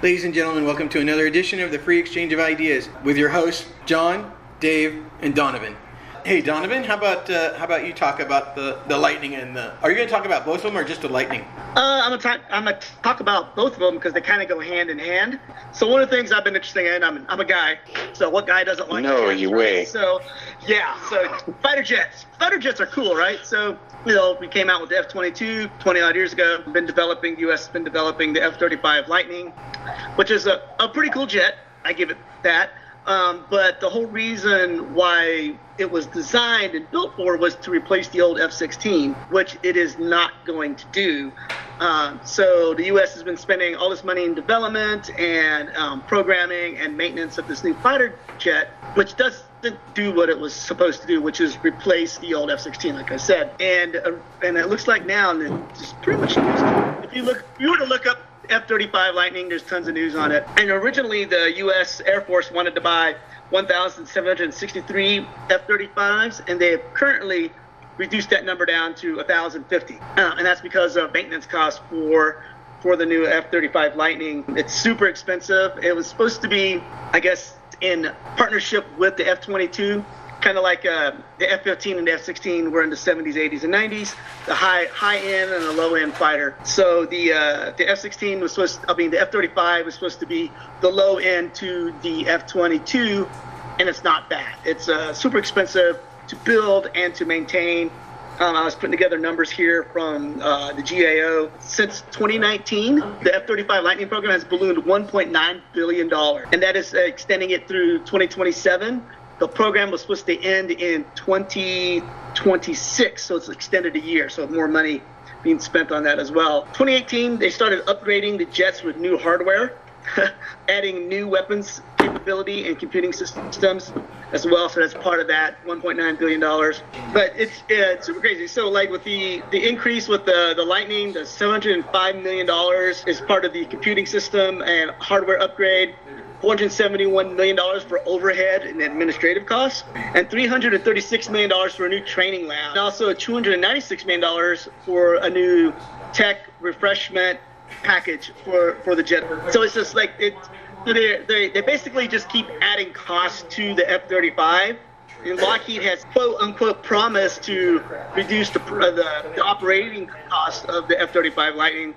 Ladies and gentlemen, welcome to another edition of the Free Exchange of Ideas with your hosts, John, Dave, and Donovan. Hey, Donovan, how about uh, how about you talk about the, the lightning and the? Are you going to talk about both of them or just the lightning? Uh, I'm gonna talk. I'm gonna talk about both of them because they kind of go hand in hand. So one of the things I've been interested in, I'm, I'm a guy. So what guy doesn't like? No, jets, you right? way. So yeah, so fighter jets. Fighter jets are cool, right? So you know, we came out with the F-22 20 odd years ago. Been developing. U.S. has been developing the F-35 Lightning, which is a, a pretty cool jet. I give it that. Um, but the whole reason why it was designed and built for was to replace the old F-16, which it is not going to do. Um, so the U.S. has been spending all this money in development and um, programming and maintenance of this new fighter jet, which doesn't do what it was supposed to do, which is replace the old F-16, like I said. And uh, and it looks like now, and it's pretty much if you look, if you were to look up F-35 Lightning. There's tons of news on it. And originally, the U.S. Air Force wanted to buy 1,763 F-35s, and they have currently reduced that number down to 1,050. Uh, and that's because of maintenance costs for for the new F-35 Lightning. It's super expensive. It was supposed to be, I guess, in partnership with the F-22 kind of like uh, the F-15 and the F-16 were in the 70s, 80s, and 90s. The high high end and the low end fighter. So the uh, the F-16 was supposed, To, I mean, the F-35 was supposed to be the low end to the F-22, and it's not that. It's uh, super expensive to build and to maintain. Um, I was putting together numbers here from uh, the GAO. Since 2019, the F-35 Lightning program has ballooned 1.9 billion dollars, and that is extending it through 2027 the program was supposed to end in 2026, so it's extended a year, so more money being spent on that as well. 2018, they started upgrading the jets with new hardware, adding new weapons capability and computing systems as well. So that's part of that 1.9 billion dollars. But it's, it's super crazy. So like with the the increase with the the Lightning, the 705 million dollars is part of the computing system and hardware upgrade. $471 million for overhead and administrative costs, and $336 million for a new training lab, and also $296 million for a new tech refreshment package for, for the jet. So it's just like, it, they, they, they basically just keep adding costs to the F-35. And Lockheed has quote unquote promised to reduce the, uh, the, the operating cost of the F 35 Lightning,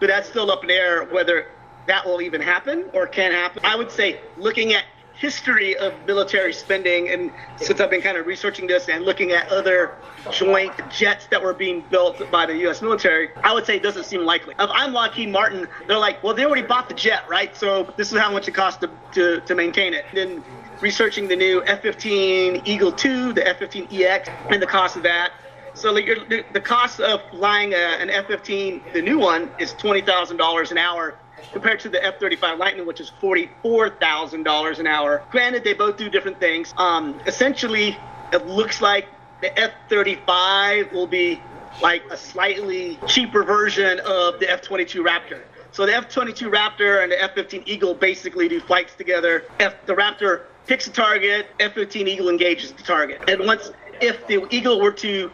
but that's still up in the air whether that will even happen or can happen. I would say looking at history of military spending and since I've been kind of researching this and looking at other joint jets that were being built by the US military, I would say it doesn't seem likely. If I'm Lockheed Martin, they're like, well, they already bought the jet, right? So this is how much it costs to, to, to maintain it. Then researching the new F-15 Eagle 2, the F-15EX, and the cost of that. So the, the cost of flying a, an F-15, the new one, is $20,000 an hour compared to the F-35 Lightning, which is $44,000 an hour. Granted, they both do different things. Um, essentially, it looks like the F-35 will be like a slightly cheaper version of the F-22 Raptor. So the F-22 Raptor and the F-15 Eagle basically do flights together. F, the Raptor picks a target, F-15 Eagle engages the target. And once if the Eagle were to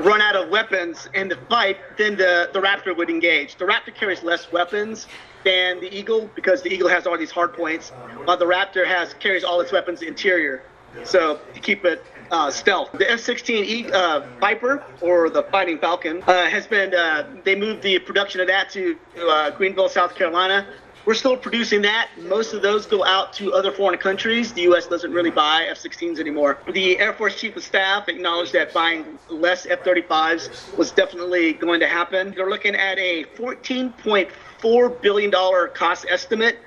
run out of weapons in the fight, then the, the Raptor would engage. The Raptor carries less weapons than the Eagle because the Eagle has all these hard points, while the Raptor has carries all its weapons interior. So to keep it uh, stealth. The F-16 uh, Viper or the Fighting Falcon uh, has been. Uh, they moved the production of that to uh, Greenville, South Carolina. We're still producing that. Most of those go out to other foreign countries. The U.S. doesn't really buy F-16s anymore. The Air Force Chief of Staff acknowledged that buying less F-35s was definitely going to happen. They're looking at a 14.4 billion dollar cost estimate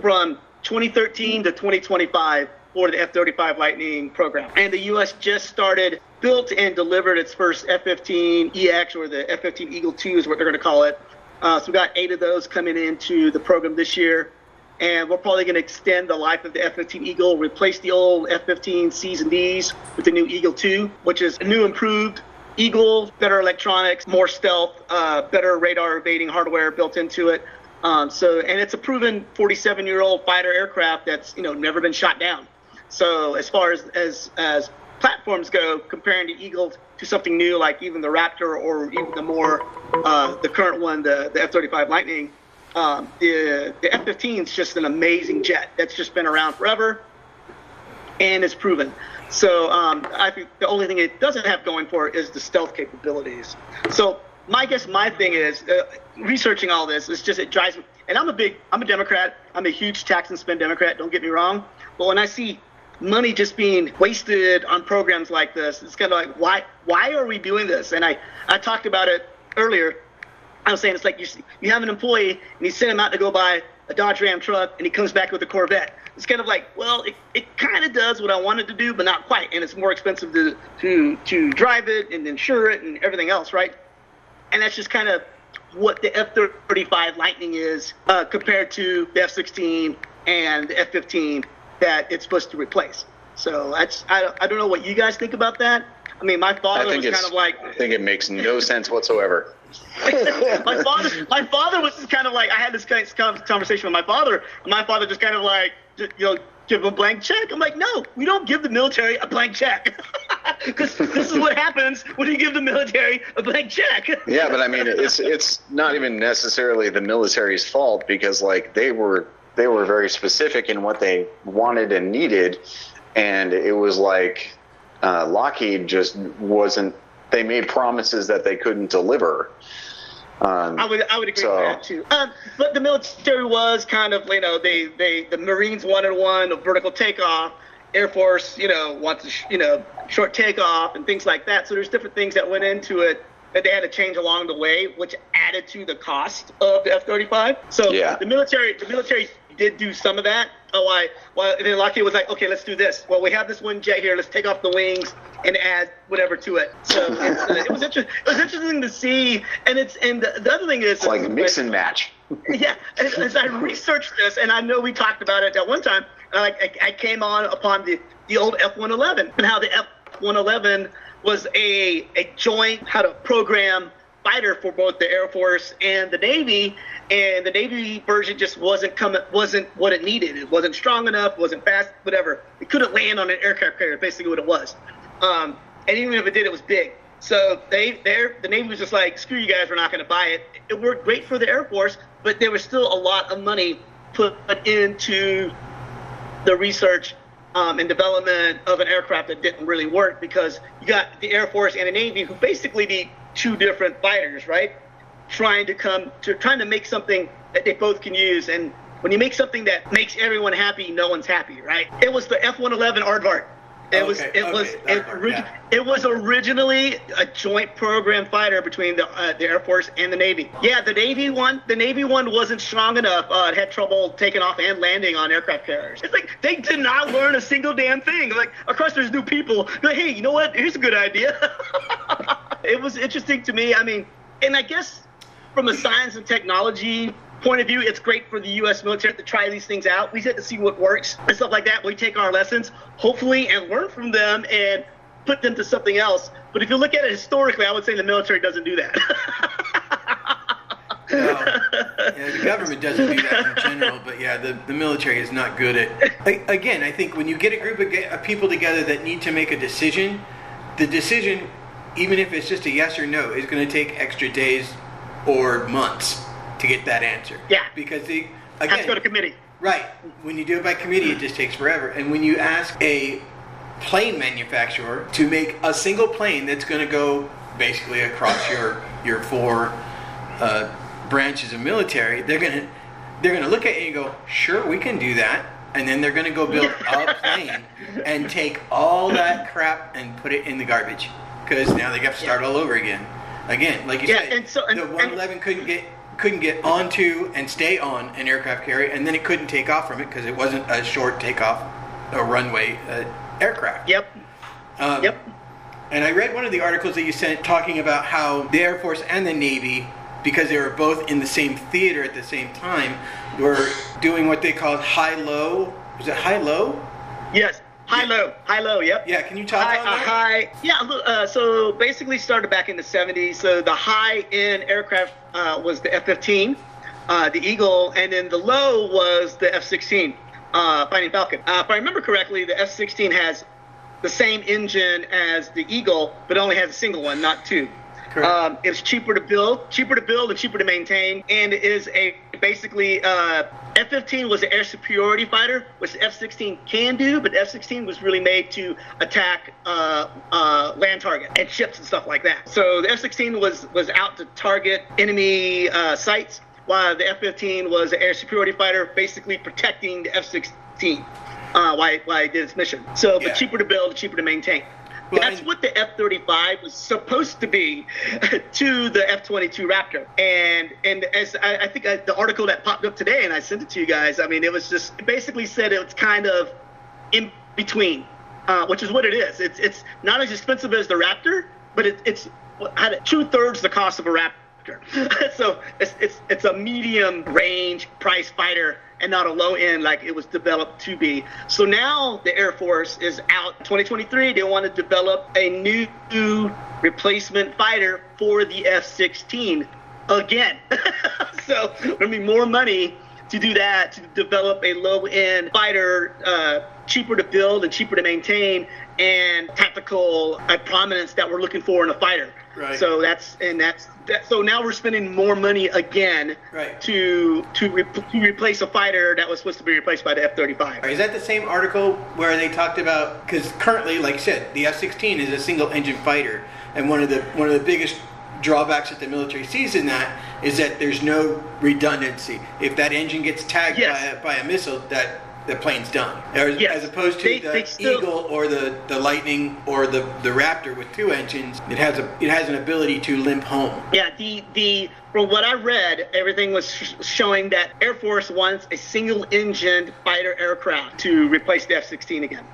from 2013 to 2025 for the F-35 Lightning program. And the U.S. just started, built and delivered its first F-15EX or the F-15 Eagle 2 is what they're going to call it. Uh, so we got eight of those coming into the program this year. And we're probably going to extend the life of the F-15 Eagle, replace the old F-15 Cs and Ds with the new Eagle 2, which is a new improved Eagle, better electronics, more stealth, uh, better radar evading hardware built into it. Um, so, and it's a proven 47-year-old fighter aircraft that's you know never been shot down. So, as far as as as platforms go, comparing the Eagle to something new like even the Raptor or even the more uh, the current one, the, the F-35 Lightning, Um, the the F-15 is just an amazing jet that's just been around forever, and is proven. So um, I think the only thing it doesn't have going for it is the stealth capabilities. So my guess, my thing is uh, researching all this. It's just it drives me. And I'm a big, I'm a Democrat. I'm a huge tax and spend Democrat. Don't get me wrong. But when I see money just being wasted on programs like this, it's kind of like why why are we doing this? And I I talked about it earlier. I was saying it's like you you have an employee and you send him out to go buy a Dodge Ram truck and he comes back with a Corvette. It's kind of like, well, it, it kind of does what I wanted to do, but not quite. And it's more expensive to, to, to drive it and insure it and everything else, right? And that's just kind of what the F-35 Lightning is uh, compared to the F-16 and the F-15 that it's supposed to replace. So that's I, I don't know what you guys think about that. I mean, my father was kind of like. I think it makes no sense whatsoever. my father, my father was just kind of like I had this kind of conversation with my father, and my father just kind of like, you know, give him a blank check. I'm like, no, we don't give the military a blank check. Because this is what happens when you give the military a blank check. yeah, but I mean, it's it's not even necessarily the military's fault because like they were they were very specific in what they wanted and needed, and it was like uh, Lockheed just wasn't. They made promises that they couldn't deliver. Um, I would I would agree so, with that too. Um, but the military was kind of you know they they the Marines wanted one a vertical takeoff, Air Force you know wants a you know short takeoff and things like that. So there's different things that went into it that they had to change along the way, which added to the cost of the F-35. So yeah. the military the military did do some of that. Oh, I well, and then Lockheed was like, okay, let's do this. Well, we have this one jet here. Let's take off the wings and add whatever to it. So uh, it was inter- it was interesting to see. And it's and the, the other thing is it's like mix and match. yeah, as, as, I researched this, and I know we talked about it at one time. I, I came on upon the the old F-111 and how the F-111 was a a joint how to program fighter for both the Air Force and the Navy, and the Navy version just wasn't coming, wasn't what it needed. It wasn't strong enough, wasn't fast, whatever. It couldn't land on an aircraft carrier. Basically, what it was. Um, and even if it did, it was big. So they, the Navy was just like, screw you guys, we're not going to buy it. It worked great for the Air Force, but there was still a lot of money put into the research um, and development of an aircraft that didn't really work because you got the Air Force and the Navy who basically need two different fighters, right? Trying to come to trying to make something that they both can use. And when you make something that makes everyone happy, no one's happy, right? It was the F-111 Aardvark. It okay, was it okay, was it, part, yeah. it, was originally a joint program fighter between the uh, the Air Force and the Navy. Yeah, the Navy one the Navy one wasn't strong enough. Uh, it had trouble taking off and landing on aircraft carriers. It's like they did not learn a single damn thing. Like of course there's new people. Like hey, you know what? Here's a good idea. it was interesting to me. I mean, and I guess from a science and technology point of view, it's great for the U.S. military to try these things out. We get to see what works and stuff like that. We take our lessons, hopefully, and learn from them and put them to something else. But if you look at it historically, I would say the military doesn't do that. well, yeah, the government doesn't do that in general, but yeah, the, the military is not good at. Again, I think when you get a group of people together that need to make a decision, the decision even if it's just a yes or no, it's going to take extra days or months to get that answer. Yeah. Because they again, has to go to committee. Right. When you do it by committee, it just takes forever. And when you ask a plane manufacturer to make a single plane that's going to go basically across your your four uh, branches of military, they're going to they're going to look at you and go, "Sure, we can do that." And then they're going to go build a plane and take all that crap and put it in the garbage because now they got to start yeah. all over again. Again, like you yeah, said, and so, and, the 111 couldn't get couldn't get onto and stay on an aircraft carrier, and then it couldn't take off from it because it wasn't a short takeoff, a runway uh, aircraft. Yep. Um, yep. And I read one of the articles that you sent talking about how the Air Force and the Navy, because they were both in the same theater at the same time, were doing what they called high-low. Was it high-low? Yes. High low, high low. Yep. Yeah. Can you talk high, about that? high. Yeah. Uh, so basically, started back in the 70s. So the high end aircraft uh, was the F-15, uh, the Eagle, and then the low was the F-16, uh, Fighting Falcon. Uh, if I remember correctly, the F-16 has the same engine as the Eagle, but only has a single one, not two. Correct. Um, it's cheaper to build, cheaper to build, and cheaper to maintain, and it is a basically uh, F-15 was an air superiority fighter, which F-16 can do, but F-16 was really made to attack uh, uh, land target and ships and stuff like that. So the F-16 was was out to target enemy uh, sites, while the F-15 was an air superiority fighter, basically protecting the F-16 uh, while, while it did its mission. So, but Yeah. cheaper to build, cheaper to maintain. Well, That's what the F-35 was supposed to be to the F-22 Raptor. And and as I, I think I, the article that popped up today, and I sent it to you guys. I mean, it was just it basically said it's kind of in between, uh, which is what it is. It's it's not as expensive as the Raptor, but it, it's had two thirds the cost of a Raptor. so it's, it's it's a medium range price fighter and not a low end like it was developed to be. So now the Air Force is out 2023. They want to develop a new replacement fighter for the F-16 again. so there'll be more money to do that to develop a low end fighter, uh, cheaper to build and cheaper to maintain, and tactical uh, prominence that we're looking for in a fighter. Right. So that's and that's that, so now we're spending more money again Right. to to, re- to replace a fighter that was supposed to be replaced by the F-35. Is that the same article where they talked about because currently, like I said, the F-16 is a single-engine fighter, and one of the one of the biggest drawbacks that the military sees in that is that there's no redundancy. If that engine gets tagged Yes. by, a, by a missile, that the plane's done. As, Yes. as opposed to They- the they still- Eagle or the, the Lightning or the, the Raptor with two engines, it has a it has an ability to limp home. Yeah, the the from what I read, everything was sh- showing that Air Force wants a single-engined fighter aircraft to replace the F-16 again.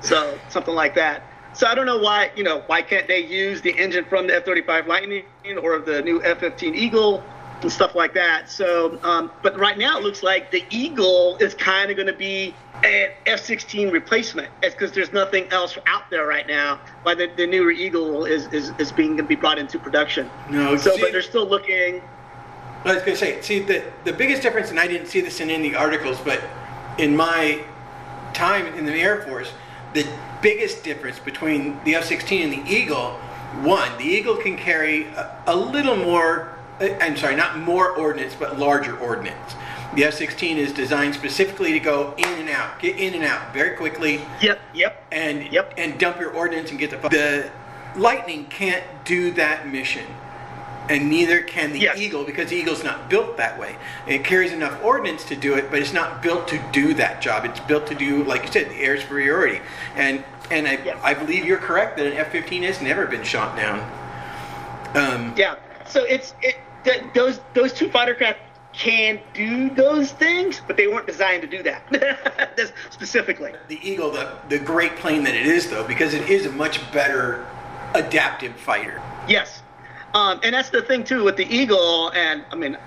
So something like that. So I don't know why you know why can't they use the engine from the F-35 Lightning or the new F-15 Eagle and stuff like that. So, um, but right now it looks like the Eagle is kind of going to be an F-16 replacement. It's because there's nothing else out there right now. Why the, the newer Eagle is is, is being going to be brought into production. No, So, see- but they're still looking. I was gonna say, see the the biggest difference, and I didn't see this in any articles, but in my time in the Air Force, the biggest difference between the F-16 and the Eagle, one, the Eagle can carry a, a little more. uh, I'm sorry, not more ordnance, but larger ordnance. The F-16 is designed specifically to go in and out, get in and out very quickly, Yep, yep. and Yep. and dump your ordnance and get the. The Lightning can't do that mission, and neither can the Yes. Eagle because the Eagle's not built that way. It carries enough ordnance to do it, but it's not built to do that job. It's built to do, like you said, the air superiority. And and I, Yeah. I believe you're correct that an F-15 has never been shot down. Um, Yeah. So it's it th- those those two fighter craft can do those things, but they weren't designed to do that specifically. The Eagle, the the great plane that it is, though, because it is a much better adaptive fighter. Yes. Um, and that's the thing too with the Eagle, and I mean,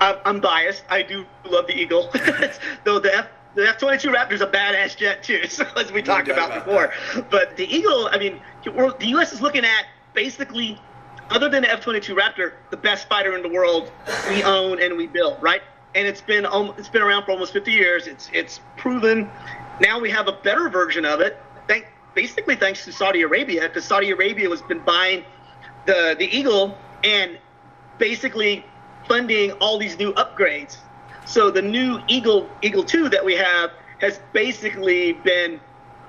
I'm, I'm biased. I do love the Eagle, though the F the F-22 Raptor's a badass jet too, so as we talked about, about before. But the Eagle, I mean, the U.S. is looking at basically, other than the F-22 Raptor, the best fighter in the world we own and we build, right? And it's been um, it's been around for almost 50 years. It's it's proven. Now we have a better version of it. Thank basically thanks to Saudi Arabia, because Saudi Arabia has been buying the the Eagle and basically funding all these new upgrades. So the new Eagle Eagle 2 that we have has basically been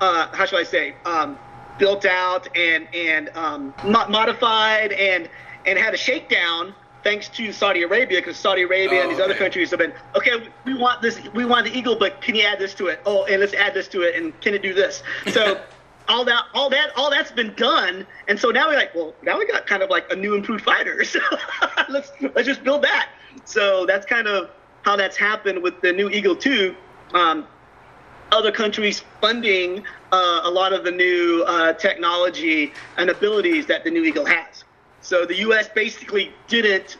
uh, how shall I say um, built out and and um, mo- modified and and had a shakedown thanks to Saudi Arabia because Saudi Arabia Oh, and these other countries have been okay. We want this. We want the Eagle, but can you add this to it? Oh, and let's add this to it, and can it do this? So. all that, all that, all that's been done, and so now we're like, well, now we got kind of like a new improved fighter. So let's let's just build that. So that's kind of how that's happened with the new Eagle 2. Um, other countries funding uh, a lot of the new uh, technology and abilities that the new Eagle has. So the U.S. basically didn't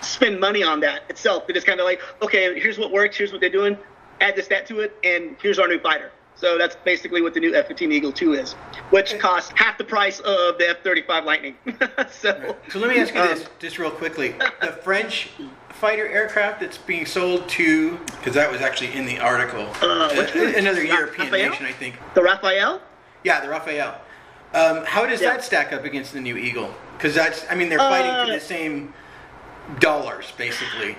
spend money on that itself. It is kind of like, okay, here's what works, here's what they're doing, add this, that to it, and here's our new fighter. So that's basically what the new F-15 Eagle 2 is, which costs half the price of the F-35 Lightning. so, So let me ask you um, this, just real quickly: the French fighter aircraft that's being sold to, because that was actually in the article, Uh, which one? another European Raphael? nation, I think. the Raphael? Yeah, the Raphael. Um, how does Yeah. that stack up against the new Eagle? Because that's, I mean, they're fighting Uh, for the same dollars, basically.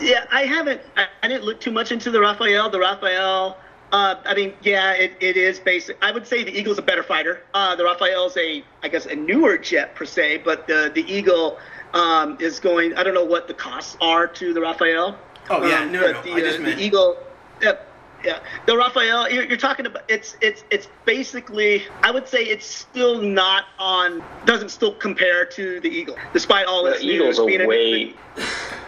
Yeah, I haven't. I, I didn't look too much into the Raphael. The Raphael. Uh, I mean, yeah, it, it is basic. I would say the Eagle's a better fighter. Uh, the Raphael's a, I guess, a newer jet per se, but the the Eagle um, is going. I don't know what the costs are to the Raphael. Oh, yeah, Um, no, but no, The, I just uh, meant- the Eagle. Yeah, yeah. The Raphael. You're, you're talking about. It's it's it's basically. I would say it's still not on. Doesn't still compare to the Eagle, despite all The its Eagle's news a being way,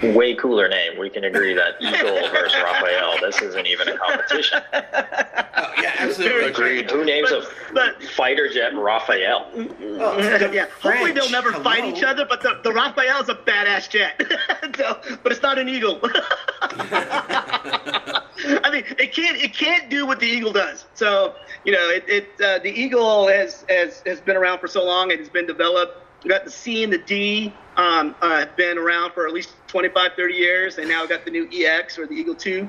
way cooler name. We can agree that Eagle versus Raphael. This isn't even a competition. Oh, yeah, absolutely. Agreed. Who names a But- fighter jet Raphael? Mm, mm, oh, mm. the yeah, hopefully they'll French, never fight hello. each other. But the, the Raphael's a badass jet, so, but it's not an eagle. I mean, it can't it can't do what the eagle does. So you know, it, it uh, the eagle has, has has been around for so long and it's been developed. We got the C and the D um, uh, have been around for at least 25, 30 years, and now we got the new EX or the Eagle Two.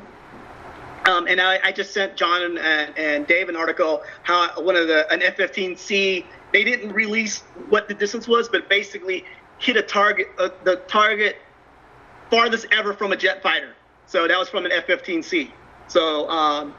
Um, and I, I just sent John and, and, and Dave an article how one of the an F-15C they didn't release what the distance was, but basically hit a target uh, the target farthest ever from a jet fighter. So that was from an F-15C. So um,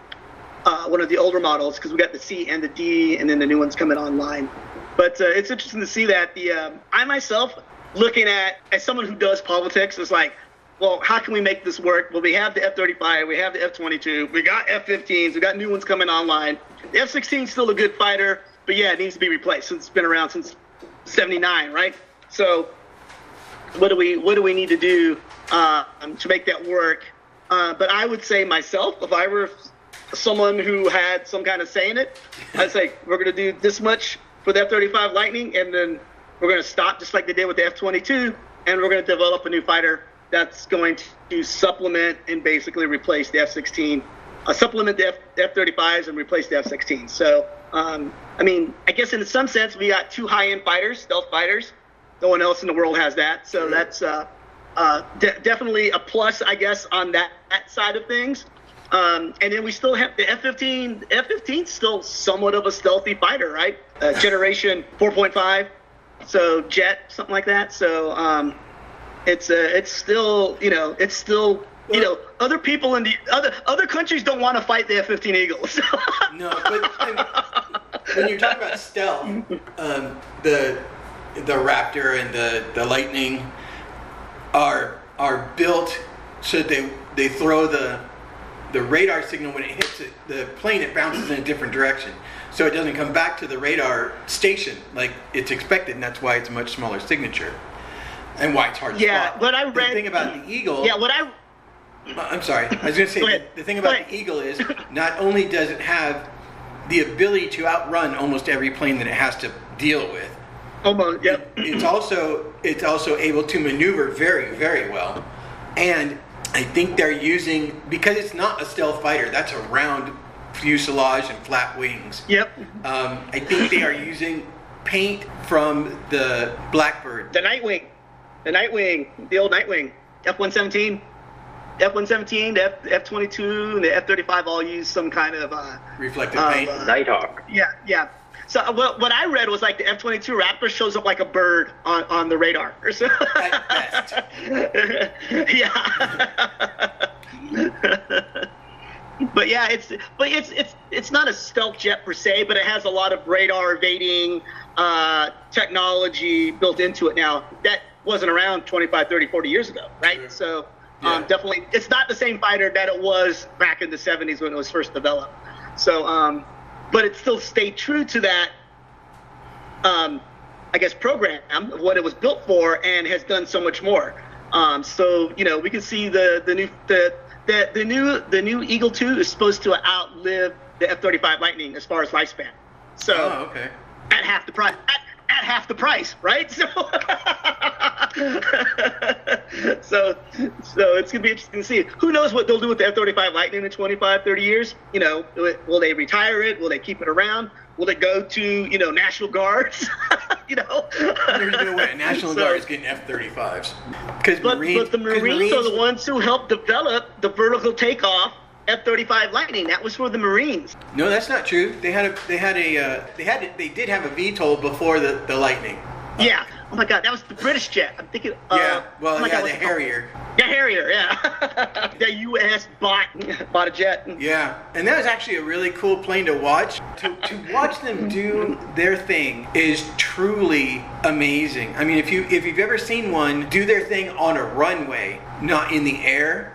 uh, one of the older models because we got the C and the D, and then the new ones coming online. But uh, it's interesting to see that the um, I myself looking at as someone who does politics is like, well, how can we make this work? Well, we have the F-35, we have the F-22, we got F-15s, we got new ones coming online. The F-16 is still a good fighter, but yeah, it needs to be replaced since it's been around since '79, right? So what do we what do we need to do uh, to make that work? Uh, but I would say myself, if I were someone who had some kind of say in it, I'd say we're going to do this much for the F-35 Lightning, and then we're going to stop just like they did with the F-22, and we're going to develop a new fighter that's going to supplement and basically replace the F-16, uh, supplement the F- F-35s and replace the F-16. So, um, I mean, I guess in some sense we got two high-end fighters, stealth fighters. No one else in the world has that, so that's uh, uh, de- definitely a plus, I guess, on that, that side of things. Um, and then we still have the F-15. F-15 still somewhat of a stealthy fighter, right? Uh, generation 4.5, so jet, something like that. So um, it's uh, it's still, you know, it's still, you know, other people in the other other countries don't want to fight the F-15 Eagles. No, but when you're talking about stealth, um, the the Raptor and the, the Lightning are are built so they they throw the the radar signal when it hits it, the plane. It bounces in a different direction, so it doesn't come back to the radar station like it's expected, and that's why it's a much smaller signature, and why it's hard to Yeah, spot. what I The read- thing about the Eagle. yeah, what I Uh, I'm sorry. I was going to say Go the, the thing about the Eagle is not only does it have the ability to outrun almost every plane that it has to deal with, almost yep. it's also it's also able to maneuver very very well, and I think they're using because it's not a stealth fighter. That's a round fuselage and flat wings. Yep. Um, I think they are using paint from the Blackbird. The Nightwing, the Nightwing, the old Nightwing, F-117, F-117, the F F-22, and the F-35 all use some kind of uh, Reflective uh, paint. uh, Nighthawk. yeah, yeah. So uh, what, what I read was like the F-22 Raptor shows up like a bird on, on the radar. or so- At best. yeah. but yeah, it's but it's it's it's not a stealth jet per se, but it has a lot of radar evading uh, technology built into it now that wasn't around 25, 30, 40 years ago, right? Sure. So um, Yeah. definitely, it's not the same fighter that it was back in the 70s when it was first developed. So, um, but it still stayed true to that um, I guess, program of what it was built for, and has done so much more. Um, so you know, we can see the the new the the, the new the new Eagle Two is supposed to outlive the F-35 Lightning as far as lifespan. So Oh, okay. at half the price. At, at half the price, right? So, so, so it's gonna be interesting to see. Who knows what they'll do with the F-35 Lightning in 25, 30 years? You know, will they retire it? Will they keep it around? Will it go to you know National Guards? you know, There's no way. National So- Guard is getting F-35s. Because But, Marines, but the 'cause Marines, are the ones who helped develop the vertical takeoff F-35 Lightning. That was for the Marines. No, that's not true. They had a they had a uh, they had they did have a VTOL before the, the Lightning. Yeah. Oh my God, that was the British jet. I'm thinking. Uh, yeah. Well, oh yeah, God, the what's it called? Harrier. Yeah, Harrier. Yeah. the U.S. bought bought a jet. Yeah, and that was actually a really cool plane to watch. To, to watch them do their thing is truly amazing. I mean, if you if you've ever seen one do their thing on a runway, not in the air,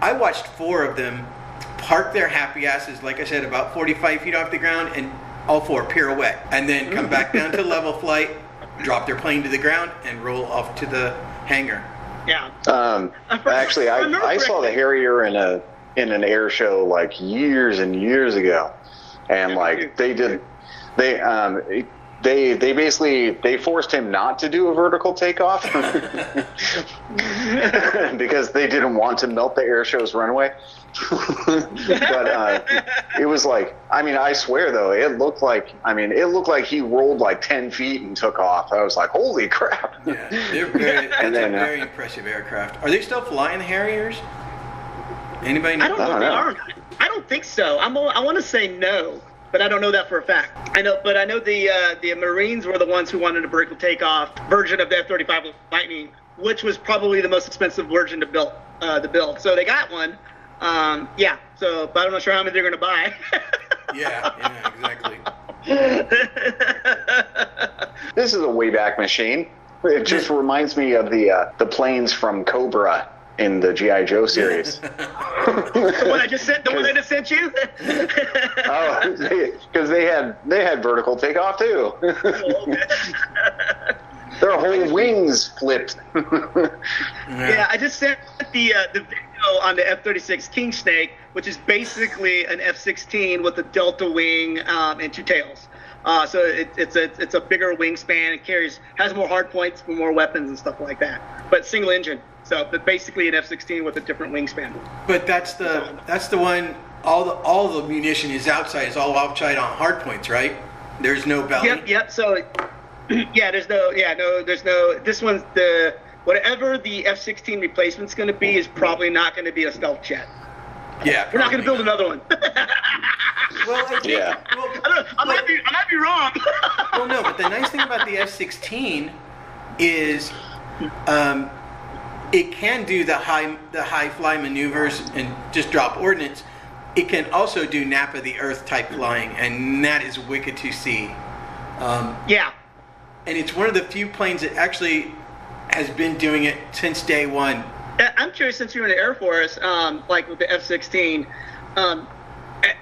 I watched four of them park their happy asses, like I said, about 45 feet off the ground, and all four pirouette, and then come back down to level flight, drop their plane to the ground, and roll off to the hangar. Yeah. Um, actually, I, I saw the. Harrier in a in an air show like years and years ago, and Yeah, me too. like they did, they um they they basically they forced him not to do a vertical takeoff because they didn't want to melt the air show's runway. but uh, it was like I mean I swear though it looked like I mean it looked like he rolled like ten feet and took off. I was like holy crap. Yeah, they're very, And then, a uh, impressive aircraft. Are they still flying Harriers? Anybody know? I don't I don't know. are. or not. I don't think so. I'm. a- I want to say no, but I don't know that for a fact. I know, but I know the uh, the Marines were the ones who wanted a vertical takeoff version of the F-35 Lightning, which was probably the most expensive version to build. Uh, to build, so they got one. Um, yeah. So, but I'm not sure how many they're going to buy. Yeah, yeah, exactly. This is a Wayback Machine. It just reminds me of the uh, the planes from Cobra in the GI Joe series. the one I just sent. The one I just sent you. oh, because they had they had vertical takeoff too. Their whole wings flipped. Yeah, I just sent the uh, the video on the F-36 King Snake, which is basically an F-16 with a delta wing um, and two tails. Uh, so it, it's a it's a bigger wingspan. It carries has more hard points for more weapons and stuff like that. But single engine. So, but basically an F-16 with a different wingspan. But that's the that's the one. All the all the munition is outside. It's all outside on hard points, right? There's no belly. Yep, yep. So, yeah, there's no, yeah, no, there's no. This one's the whatever the F-16 replacement's going to be is probably not going to be a stealth jet. Yeah, We're not going to build another one. Well, I think, Yeah. well, I, don't I might be, I might be wrong. well, no, but the nice thing about the F-16 is um, it can do the high the high fly maneuvers and just drop ordnance. It can also do nap of the earth type flying, and that is wicked to see. Um, yeah, and it's one of the few planes that actually has been doing it since day one. I- I'm curious since you're in the Air Force, um, like with the F-16, um, eh,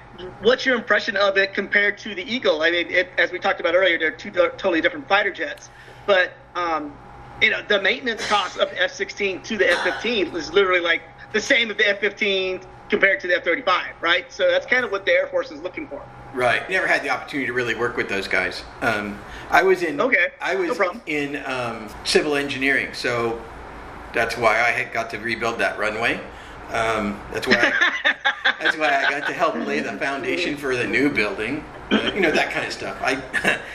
what's your impression of it compared to the Eagle? I mean, it, as we talked about earlier, they're two totally different fighter jets, but um, you know the maintenance cost of F-16 to the F-15 is literally like the same as the F-15 compared to the F-35, right? So that's kind of what the Air Force is looking for. Right. Never had the opportunity to really work with those guys. Um, I was in. Okay, I no was problem. in um, civil engineering, so that's why I had got to rebuild that runway. Um, that's why. I, that's why I got to help lay the foundation for the new building. Uh, you know that kind of stuff. I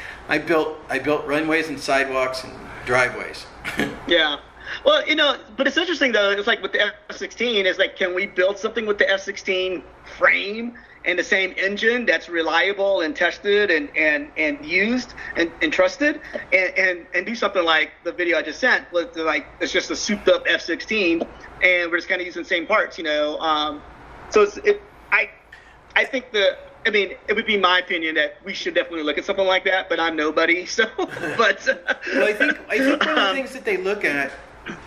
I built I built runways and sidewalks and driveways. Yeah. Well, you know, but it's interesting though. It's like with the F-16, is like, can we build something with the F-16 frame and the same engine that's reliable and tested and and and used and, and trusted, and, and and do something like the video I just sent. With like, it's just a souped up F-16, and we're just kind of using the same parts, you know. Um, so it's it. I I think the. I mean, it would be my opinion that we should definitely look at something like that, but I'm nobody, so. But. Well, I think I think one of the um, things that they look at,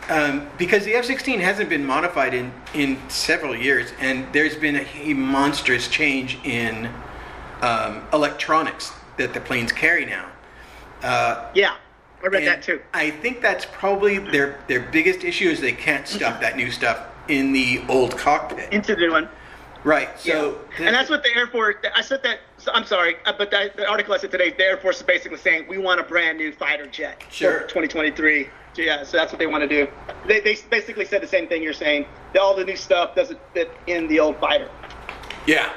um, because the F-16 hasn't been modified in in several years, and there's been a, a monstrous change in um, electronics that the planes carry now. Uh, Yeah, I read that too. I think that's probably their their biggest issue is they can't stuff that new stuff in the old cockpit. Into the one. Right. So and that's what the Air Force. I said that. so- I'm sorry, uh, but the, the article I said today, the Air Force is basically saying we want a brand new fighter jet Sure. for 2023. So, yeah, so that's what they want to do. They, they basically said the same thing you're saying. That all the new stuff doesn't fit in the old fighter. Yeah.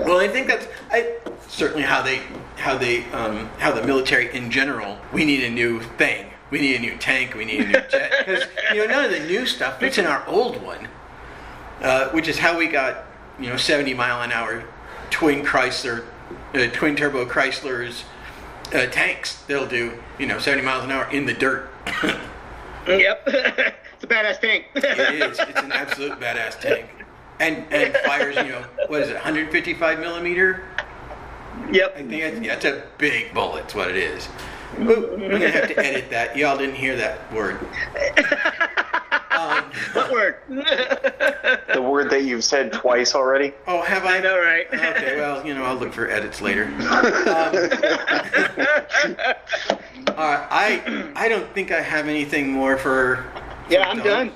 Well, I think that's I, certainly how they how they um, how the military in general. We need a new thing. We need a new tank. We need a new jet because you know none of the new stuff fits in our old one, uh, which is how we got you know 70 mile an hour twin Chrysler, uh, twin turbo Chryslers uh, tanks They'll do you know 70 miles an hour in the dirt. Yep. it's a badass tank. it is. It's an absolute badass tank. And and fires you know what is it 155 millimeter? yep. I think that's, a big bullet. It's what it is. I'm gonna have to edit that. Y'all didn't hear that word. Um, What word? The word that you've said twice already. oh, have I? I know, right? Okay, well, you know, I'll look for edits later. Um, uh, I I don't think I have anything more for. Yeah, I'm Don- done.